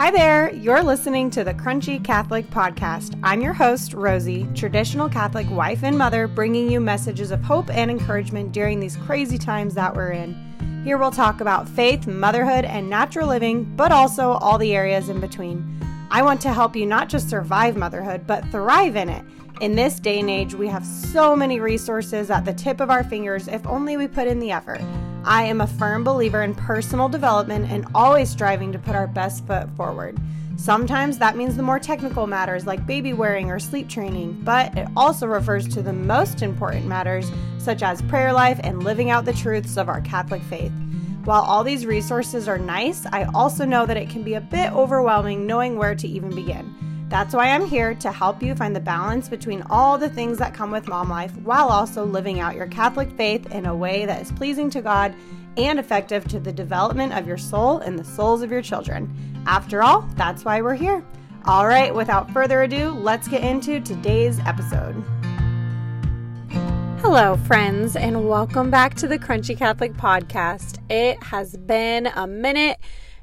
Hi there, you're listening to the Crunchy Catholic Podcast. I'm your host, Rosie, traditional Catholic wife and mother, bringing you messages of hope and encouragement during these crazy times that we're in. Here we'll talk about faith, motherhood, and natural living, but also all the areas in between. I want to help you not just survive motherhood, but thrive in it. In this day and age, we have so many resources at the tip of our fingers if only we put in the effort. I am a firm believer in personal development and always striving to put our best foot forward. Sometimes that means the more technical matters like baby wearing or sleep training, but it also refers to the most important matters such as prayer life and living out the truths of our Catholic faith. While all these resources are nice, I also know that it can be a bit overwhelming knowing where to even begin. That's why I'm here to help you find the balance between all the things that come with mom life while also living out your Catholic faith in a way that is pleasing to God and effective to the development of your soul and the souls of your children. After all, that's why we're here. All right, without further ado, let's get into today's episode. Hello, friends, and welcome back to the Crunchy Catholic Podcast. It has been a minute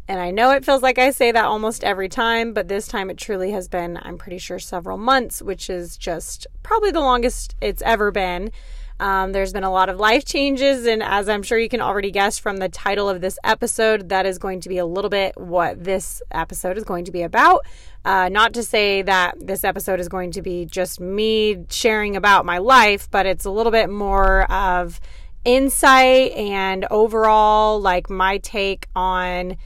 and I know it feels like I say that almost every time, but this time it truly has been, I'm pretty sure, several months, which is just probably the longest it's ever been. Um, there's been a lot of life changes, and as I'm sure you can already guess from the title of this episode, that is going to be a little bit what this episode is going to be about. Uh, not to say that this episode is going to be just me sharing about my life, but it's a little bit more of insight and overall, like my take on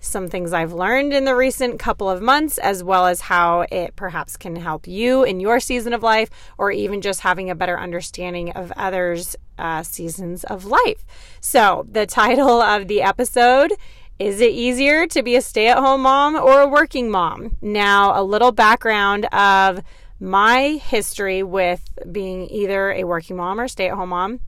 some things I've learned in the recent couple of months, as well as how it perhaps can help you in your season of life, or even just having a better understanding of others' uh, seasons of life. So, the title of the episode is it easier to be a stay at home mom or a working mom? Now, a little background of my history with being either a working mom or stay at home mom.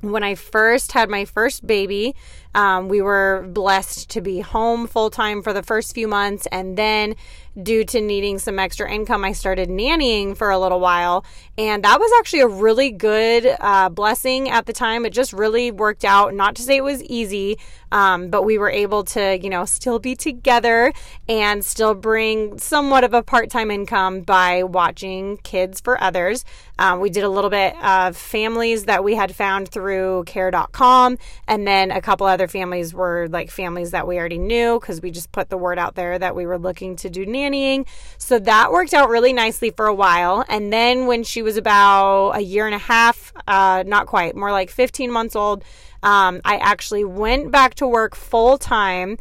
When I first had my first baby, um, we were blessed to be home full time for the first few months. And then, due to needing some extra income, I started nannying for a little while. And that was actually a really good uh, blessing at the time. It just really worked out. Not to say it was easy, um, but we were able to, you know, still be together and still bring somewhat of a part time income by watching kids for others. Um, we did a little bit of families that we had found through care.com and then a couple other families were like families that we already knew because we just put the word out there that we were looking to do nannying. So that worked out really nicely for a while. And then when she was about a year and a half, uh, not quite, more like 15 months old, um, I actually went back to work full time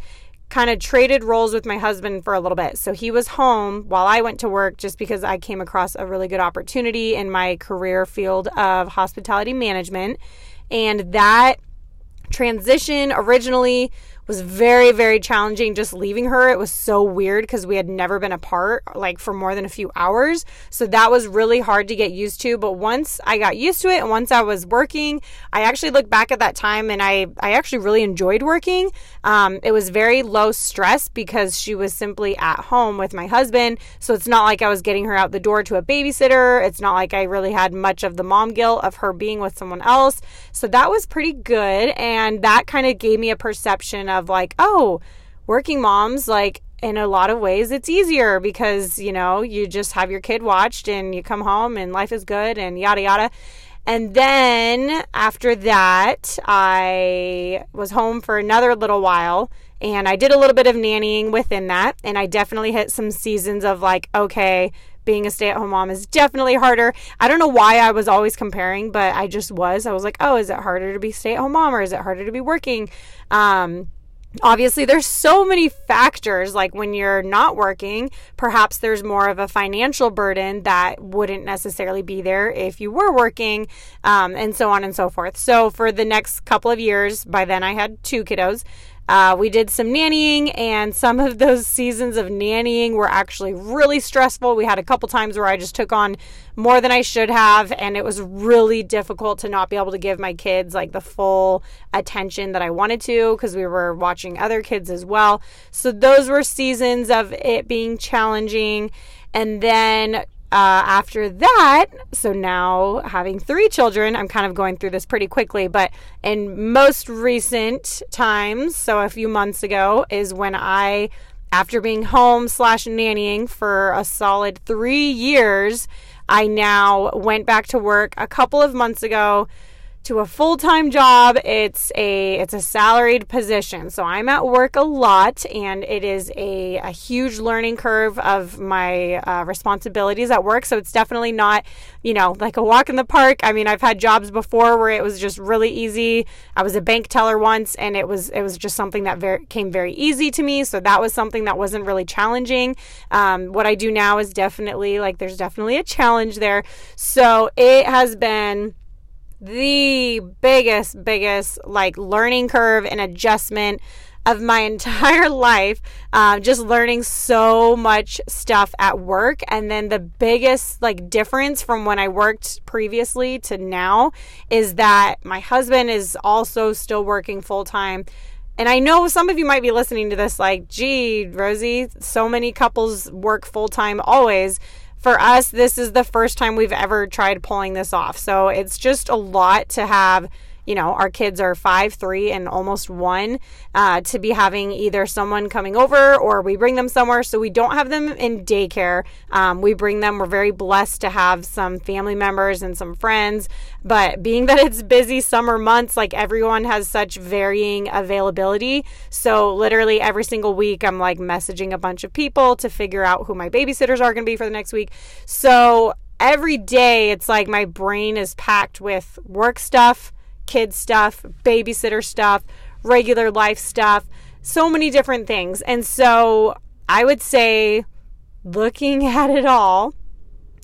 kind of traded roles with my husband for a little bit. So he was home while I went to work just because I came across a really good opportunity in my career field of hospitality management. And that transition originally was very, very challenging just leaving her. It was so weird because we had never been apart like for more than a few hours. So that was really hard to get used to. But once I got used to it and once I was working, I actually look back at that time and I, I actually really enjoyed working. Um, it was very low stress because she was simply at home with my husband. So it's not like I was getting her out the door to a babysitter. It's not like I really had much of the mom guilt of her being with someone else. So that was pretty good. And that kind of gave me a perception of like, oh, working moms, like in a lot of ways, it's easier because, you know, you just have your kid watched and you come home and life is good and yada yada. And then after that, I was home for another little while and I did a little bit of nannying within that. And I definitely hit some seasons of like, okay, being a stay at home mom is definitely harder. I don't know why I was always comparing, but I just was. I was like, oh, is it harder to be stay at home mom or is it harder to be working? Um, obviously there's so many factors like when you're not working perhaps there's more of a financial burden that wouldn't necessarily be there if you were working um, and so on and so forth. So for the next couple of years by then i had two kiddos uh, we did some nannying, and some of those seasons of nannying were actually really stressful. We had a couple times where I just took on more than I should have, and it was really difficult to not be able to give my kids like the full attention that I wanted to because we were watching other kids as well. So, those were seasons of it being challenging. And then uh, after that, so now having three children, I'm kind of going through this pretty quickly, but in most recent times, so a few months ago, is when I after being home slash nannying for a solid three years, I now went back to work a couple of months ago to a full-time job. It's a it's a salaried position. So I'm at work a lot and it is a, a huge learning curve of my uh, responsibilities at work. So it's definitely not, you know, like a walk in the park. I mean, I've had jobs before where it was just really easy. I was a bank teller once and it was it was just something that very, came very easy to me. So that was something that wasn't really challenging. Um, what I do now is definitely like there's definitely a challenge there. So it has been the biggest, biggest like learning curve and adjustment of my entire life. Uh, just learning so much stuff at work. And then the biggest like difference from when I worked previously to now is that my husband is also still working full time. And I know some of you might be listening to this like, gee, Rosie, so many couples work full time always for us, this is the first time we've ever tried pulling this off. So it's just a lot to have you know, our kids are five, three, and almost one, uh, to be having either someone coming over or we bring them somewhere. So we don't have them in daycare. Um, we bring them. We're very blessed to have some family members and some friends. But being that it's busy summer months, like everyone has such varying availability. So literally every single week, I'm like messaging a bunch of people to figure out who my babysitters are going to be for the next week. So every day, it's like my brain is packed with work stuff kid stuff, babysitter stuff, regular life stuff, so many different things. And so I would say, looking at it all,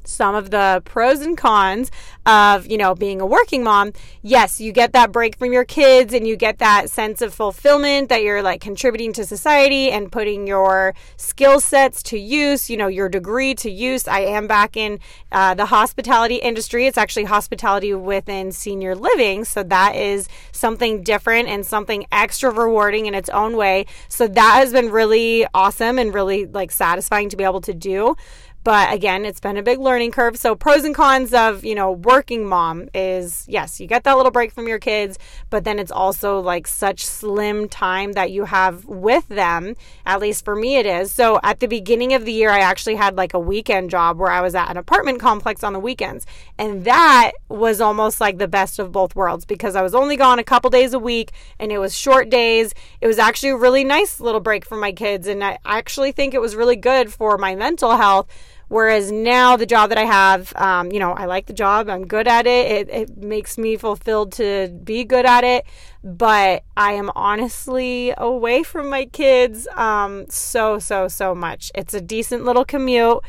some of the pros and cons of, you know, being a working mom. Yes, you get that break from your kids and you get that sense of fulfillment that you're like contributing to society and putting your skill sets to use, you know, your degree to use. I am back in uh, the hospitality industry. It's actually hospitality within senior living. So that is something different and something extra rewarding in its own way. So that has been really awesome and really like satisfying to be able to do. But again, it's been a big learning curve. So, pros and cons of, you know, working mom is yes, you get that little break from your kids, but then it's also like such slim time that you have with them. At least for me, it is. So, at the beginning of the year, I actually had like a weekend job where I was at an apartment complex on the weekends. And that was almost like the best of both worlds because I was only gone a couple days a week and it was short days. It was actually a really nice little break for my kids. And I actually think it was really good for my mental health Whereas now, the job that I have, um, you know, I like the job, I'm good at it. it, it makes me fulfilled to be good at it. But I am honestly away from my kids um, so, so, so much. It's a decent little commute.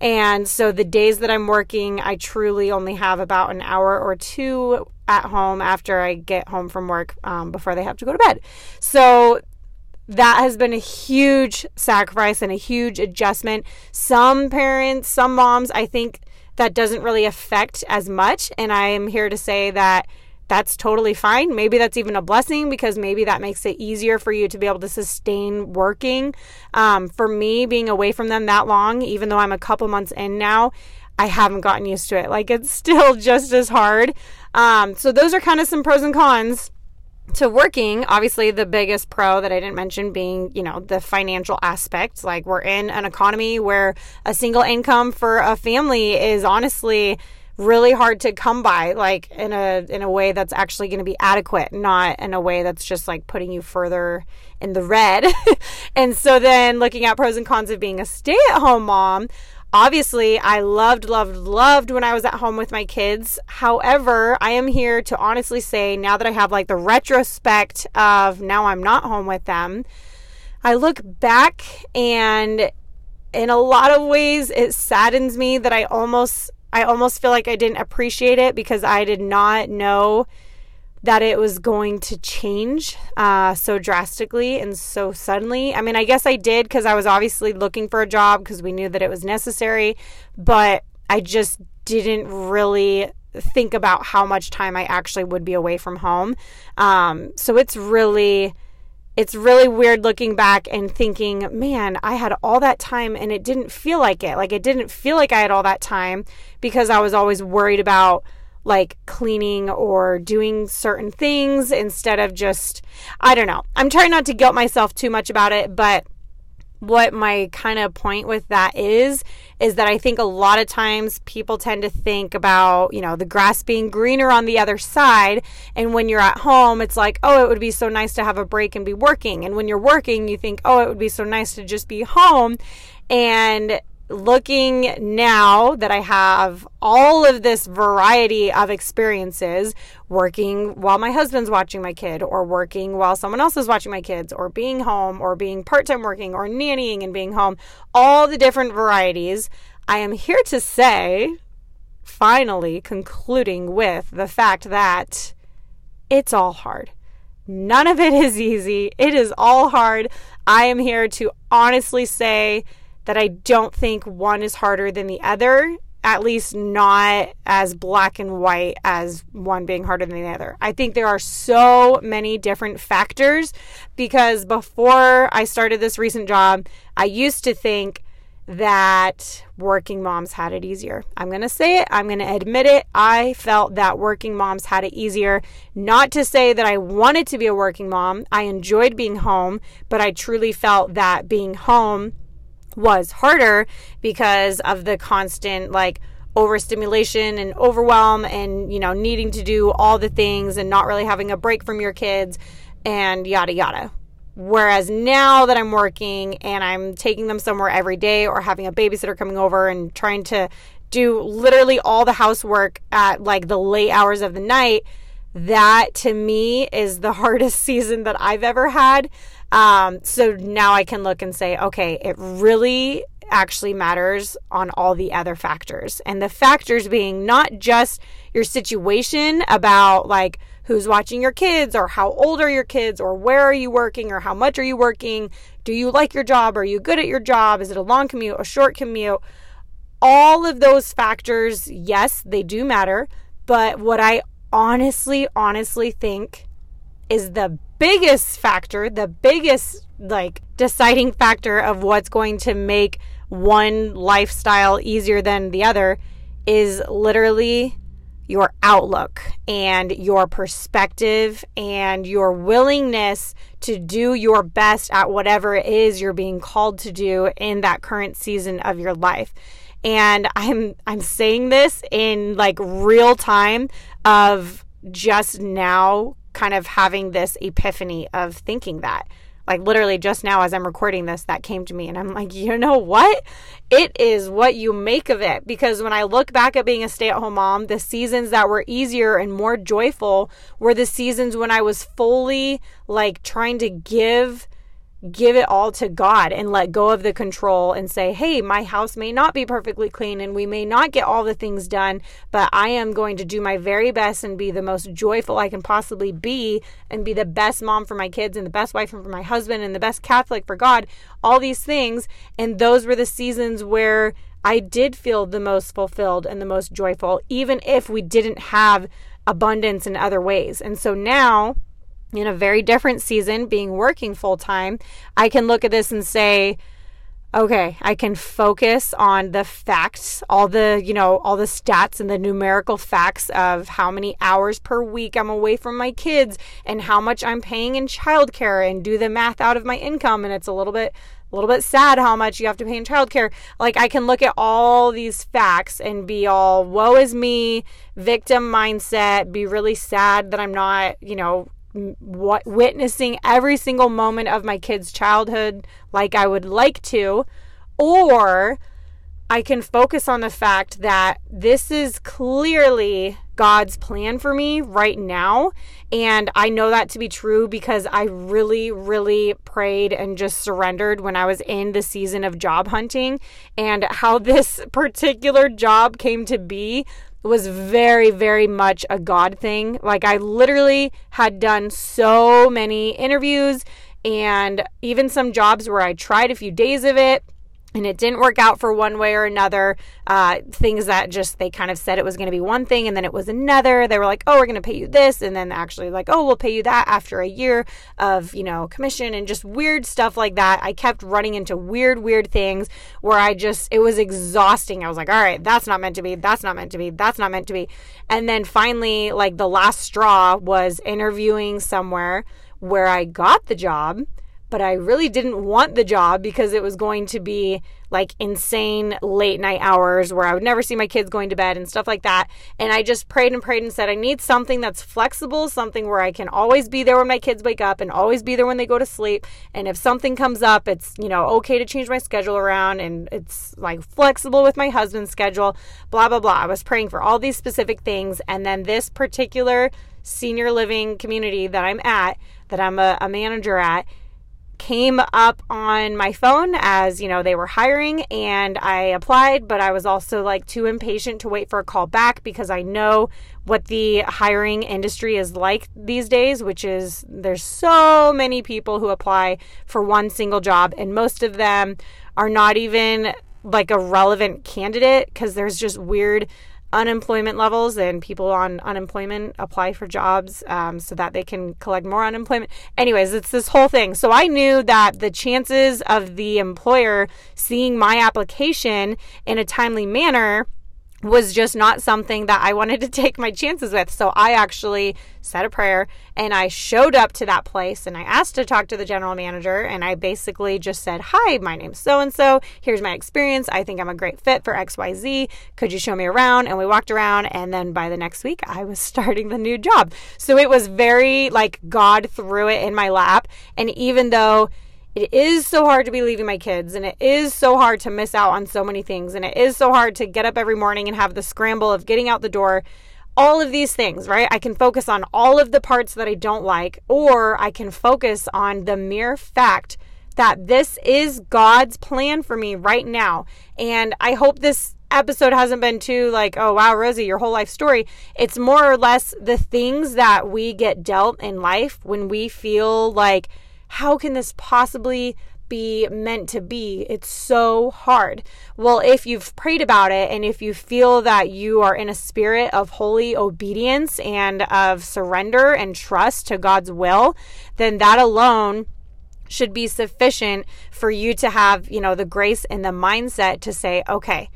And so the days that I'm working, I truly only have about an hour or two at home after I get home from work um, before they have to go to bed. So that has been a huge sacrifice and a huge adjustment. Some parents, some moms, I think that doesn't really affect as much. And I am here to say that that's totally fine. Maybe that's even a blessing because maybe that makes it easier for you to be able to sustain working. Um, for me, being away from them that long, even though I'm a couple months in now, I haven't gotten used to it. Like it's still just as hard. Um, so those are kind of some pros and cons to working, obviously the biggest pro that I didn't mention being, you know, the financial aspect. Like we're in an economy where a single income for a family is honestly really hard to come by like in a in a way that's actually going to be adequate, not in a way that's just like putting you further in the red. and so then looking at pros and cons of being a stay-at-home mom, Obviously, I loved, loved, loved when I was at home with my kids. However, I am here to honestly say now that I have like the retrospect of now I'm not home with them, I look back and in a lot of ways it saddens me that I almost I almost feel like I didn't appreciate it because I did not know that it was going to change uh, so drastically and so suddenly. I mean, I guess I did because I was obviously looking for a job because we knew that it was necessary, but I just didn't really think about how much time I actually would be away from home. Um, so it's really. It's really weird looking back and thinking, man, I had all that time and it didn't feel like it. Like, it didn't feel like I had all that time because I was always worried about like cleaning or doing certain things instead of just, I don't know. I'm trying not to guilt myself too much about it, but what my kind of point with that is is that I think a lot of times people tend to think about, you know, the grass being greener on the other side and when you're at home it's like, "Oh, it would be so nice to have a break and be working." And when you're working, you think, "Oh, it would be so nice to just be home." And looking now that I have all of this variety of experiences working while my husband's watching my kid, or working while someone else is watching my kids, or being home, or being part time working, or nannying and being home, all the different varieties, I am here to say, finally concluding with the fact that it's all hard. None of it is easy. It is all hard. I am here to honestly say, that I don't think one is harder than the other, at least not as black and white as one being harder than the other. I think there are so many different factors because before I started this recent job, I used to think that working moms had it easier. I'm going to say it, I'm going to admit it. I felt that working moms had it easier. Not to say that I wanted to be a working mom, I enjoyed being home, but I truly felt that being home was harder because of the constant like overstimulation and overwhelm and you know needing to do all the things and not really having a break from your kids and yada yada. Whereas now that I'm working and I'm taking them somewhere every day or having a babysitter coming over and trying to do literally all the housework at like the late hours of the night that to me is the hardest season that I've ever had um, so now I can look and say, okay, it really actually matters on all the other factors. And the factors being not just your situation about like who's watching your kids or how old are your kids or where are you working or how much are you working? Do you like your job? Are you good at your job? Is it a long commute, a short commute? All of those factors, yes, they do matter. But what I honestly, honestly think is the biggest factor, the biggest like deciding factor of what's going to make one lifestyle easier than the other is literally your outlook and your perspective and your willingness to do your best at whatever it is you're being called to do in that current season of your life. And I'm I'm saying this in like real time of just now kind of having this epiphany of thinking that. Like literally just now as I'm recording this, that came to me, and I'm like, you know what? It is what you make of it. Because when I look back at being a stay at home mom, the seasons that were easier and more joyful were the seasons when I was fully like trying to give give it all to God and let go of the control and say, hey, my house may not be perfectly clean and we may not get all the things done, but I am going to do my very best and be the most joyful I can possibly be and be the best mom for my kids and the best wife for my husband and the best Catholic for God, all these things. And those were the seasons where I did feel the most fulfilled and the most joyful, even if we didn't have abundance in other ways. And so now, in a very different season, being working full time, I can look at this and say, okay, I can focus on the facts, all the, you know, all the stats and the numerical facts of how many hours per week I'm away from my kids and how much I'm paying in childcare and do the math out of my income. And it's a little bit, a little bit sad how much you have to pay in childcare. Like I can look at all these facts and be all, woe is me, victim mindset, be really sad that I'm not, you know, witnessing every single moment of my kids' childhood like I would like to, or I can focus on the fact that this is clearly God's plan for me right now. And I know that to be true because I really, really prayed and just surrendered when I was in the season of job hunting. And how this particular job came to be was very, very much a God thing. Like, I literally had done so many interviews and even some jobs where I tried a few days of it and it didn't work out for one way or another. Uh, things that just they kind of said it was going to be one thing and then it was another. They were like, "Oh, we're going to pay you this," and then actually like, "Oh, we'll pay you that after a year of you know commission and just weird stuff like that." I kept running into weird, weird things where I just it was exhausting. I was like, "All right, that's not meant to be. That's not meant to be. That's not meant to be." And then finally, like the last straw was interviewing somewhere where I got the job but I really didn't want the job because it was going to be like insane late night hours where I would never see my kids going to bed and stuff like that. And I just prayed and prayed and said, I need something that's flexible, something where I can always be there when my kids wake up and always be there when they go to sleep. And if something comes up, it's, you know, okay to change my schedule around and it's like flexible with my husband's schedule, blah, blah, blah. I was praying for all these specific things. And then this particular senior living community that I'm at, that I'm a, a manager at, came up on my phone as you know they were hiring and I applied but I was also like too impatient to wait for a call back because I know what the hiring industry is like these days which is there's so many people who apply for one single job and most of them are not even like a relevant candidate cuz there's just weird unemployment levels and people on unemployment apply for jobs um, so that they can collect more unemployment. Anyways, it's this whole thing. So I knew that the chances of the employer seeing my application in a timely manner was just not something that I wanted to take my chances with. So I actually said a prayer and I showed up to that place and I asked to talk to the general manager and I basically just said, Hi, my name's so and so. Here's my experience. I think I'm a great fit for XYZ. Could you show me around? And we walked around and then by the next week I was starting the new job. So it was very like God threw it in my lap. And even though it is so hard to be leaving my kids and it is so hard to miss out on so many things and it is so hard to get up every morning and have the scramble of getting out the door all of these things, right? I can focus on all of the parts that I don't like, or I can focus on the mere fact that this is God's plan for me right now. And I hope this episode hasn't been too like, oh, wow, Rosie, your whole life story. It's more or less the things that we get dealt in life when we feel like, how can this possibly be meant to be? It's so hard. Well, if you've prayed about it and if you feel that you are in a spirit of holy obedience and of surrender and trust to God's will, then that alone should be sufficient for you to have, you know, the grace and the mindset to say, okay,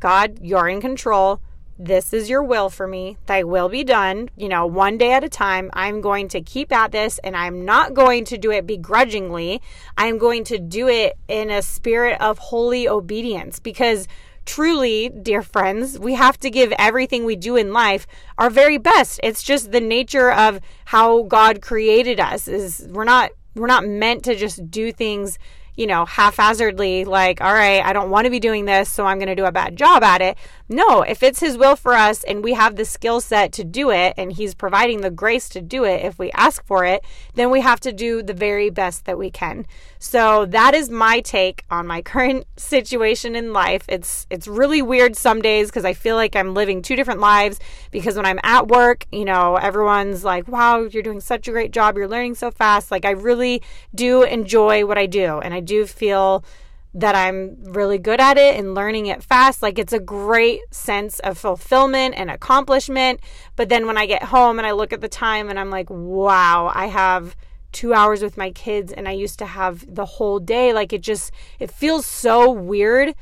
God, you're in control this is your will for me. Thy will be done, you know, one day at a time. I'm going to keep at this and I'm not going to do it begrudgingly. I'm going to do it in a spirit of holy obedience because truly, dear friends, we have to give everything we do in life our very best. It's just the nature of how God created us is we're not we're not meant to just do things you know, haphazardly, like, all right, I don't want to be doing this, so I'm going to do a bad job at it. No, if it's His will for us and we have the skill set to do it and He's providing the grace to do it if we ask for it, then we have to do the very best that we can. So that is my take on my current situation in life. It's it's really weird some days because I feel like I'm living two different lives because when I'm at work, you know, everyone's like, "Wow, you're doing such a great job. You're learning so fast." Like I really do enjoy what I do and I do feel that I'm really good at it and learning it fast. Like it's a great sense of fulfillment and accomplishment. But then when I get home and I look at the time and I'm like, wow, I have two hours with my kids and I used to have the whole day. Like it just, it feels so weird.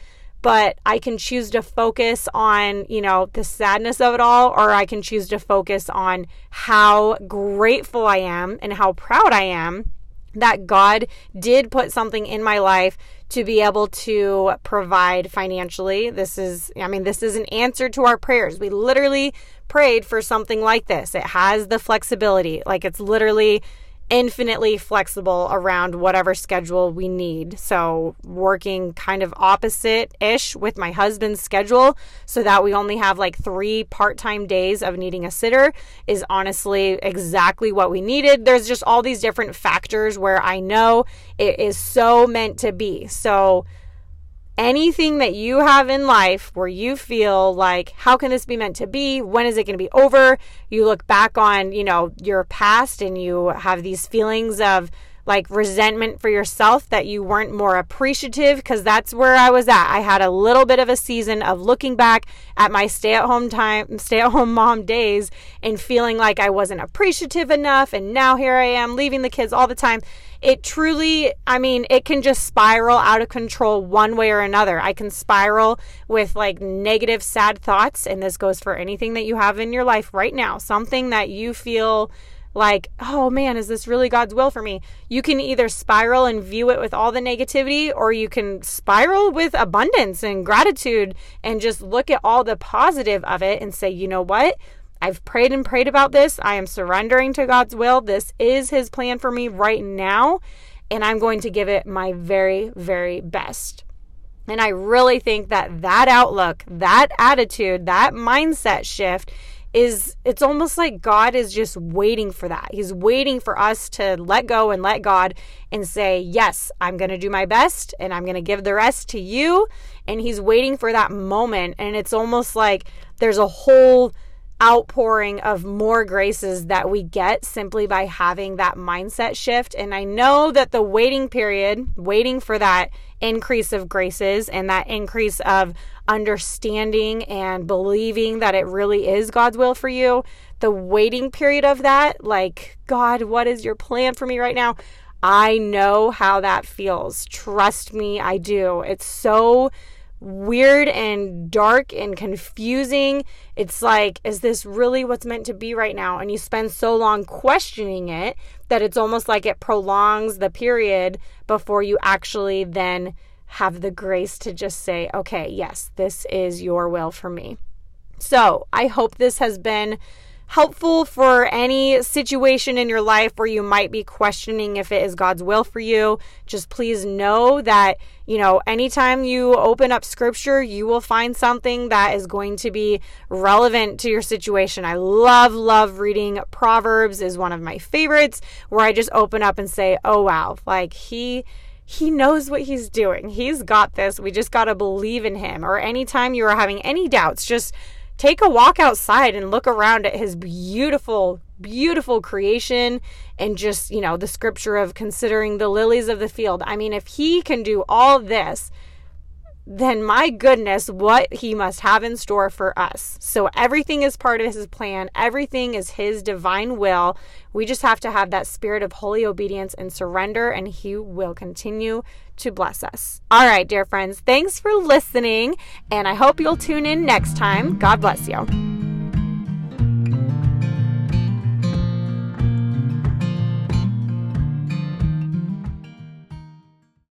But I can choose to focus on, you know, the sadness of it all, or I can choose to focus on how grateful I am and how proud I am that God did put something in my life to be able to provide financially. This is, I mean, this is an answer to our prayers. We literally prayed for something like this. It has the flexibility. Like it's literally infinitely flexible around whatever schedule we need. So, working kind of opposite ish with my husband's schedule so that we only have like three part time days of needing a sitter is honestly exactly what we needed. There's just all these different factors where I know it is so meant to be. So, anything that you have in life where you feel like how can this be meant to be? When is it going to be over? You look back on you know your past and you have these feelings of like resentment for yourself that you weren't more appreciative because that's where I was at. I had a little bit of a season of looking back at my stay at home time, stay at home mom days and feeling like I wasn't appreciative enough. And now here I am leaving the kids all the time it truly, I mean, it can just spiral out of control one way or another. I can spiral with like negative, sad thoughts, and this goes for anything that you have in your life right now, something that you feel like, oh man, is this really God's will for me? You can either spiral and view it with all the negativity, or you can spiral with abundance and gratitude and just look at all the positive of it and say, you know what? I've prayed and prayed about this. I am surrendering to God's will. This is His plan for me right now. And I'm going to give it my very, very best. And I really think that that outlook, that attitude, that mindset shift is it's almost like God is just waiting for that. He's waiting for us to let go and let God and say, Yes, I'm going to do my best and I'm going to give the rest to you. And He's waiting for that moment. And it's almost like there's a whole outpouring of more graces that we get simply by having that mindset shift. And I know that the waiting period, waiting for that increase of graces and that increase of understanding and believing that it really is God's will for you, the waiting period of that, like, God, what is your plan for me right now? I know how that feels. Trust me, I do. It's so weird and dark and confusing. It's like, is this really what's meant to be right now? And you spend so long questioning it that it's almost like it prolongs the period before you actually then have the grace to just say, okay, yes, this is your will for me. So I hope this has been helpful for any situation in your life where you might be questioning if it is God's will for you. Just please know that, you know, anytime you open up scripture, you will find something that is going to be relevant to your situation. I love, love reading Proverbs is one of my favorites where I just open up and say, oh, wow, like he he knows what he's doing. He's got this. We just got to believe in him. Or anytime you are having any doubts, just take a walk outside and look around at his beautiful, beautiful creation and just, you know, the scripture of considering the lilies of the field. I mean, if he can do all this, then my goodness, what he must have in store for us. So everything is part of his plan, everything is his divine will. We just have to have that spirit of holy obedience and surrender, and he will continue to bless us. All right, dear friends, thanks for listening, and I hope you'll tune in next time. God bless you.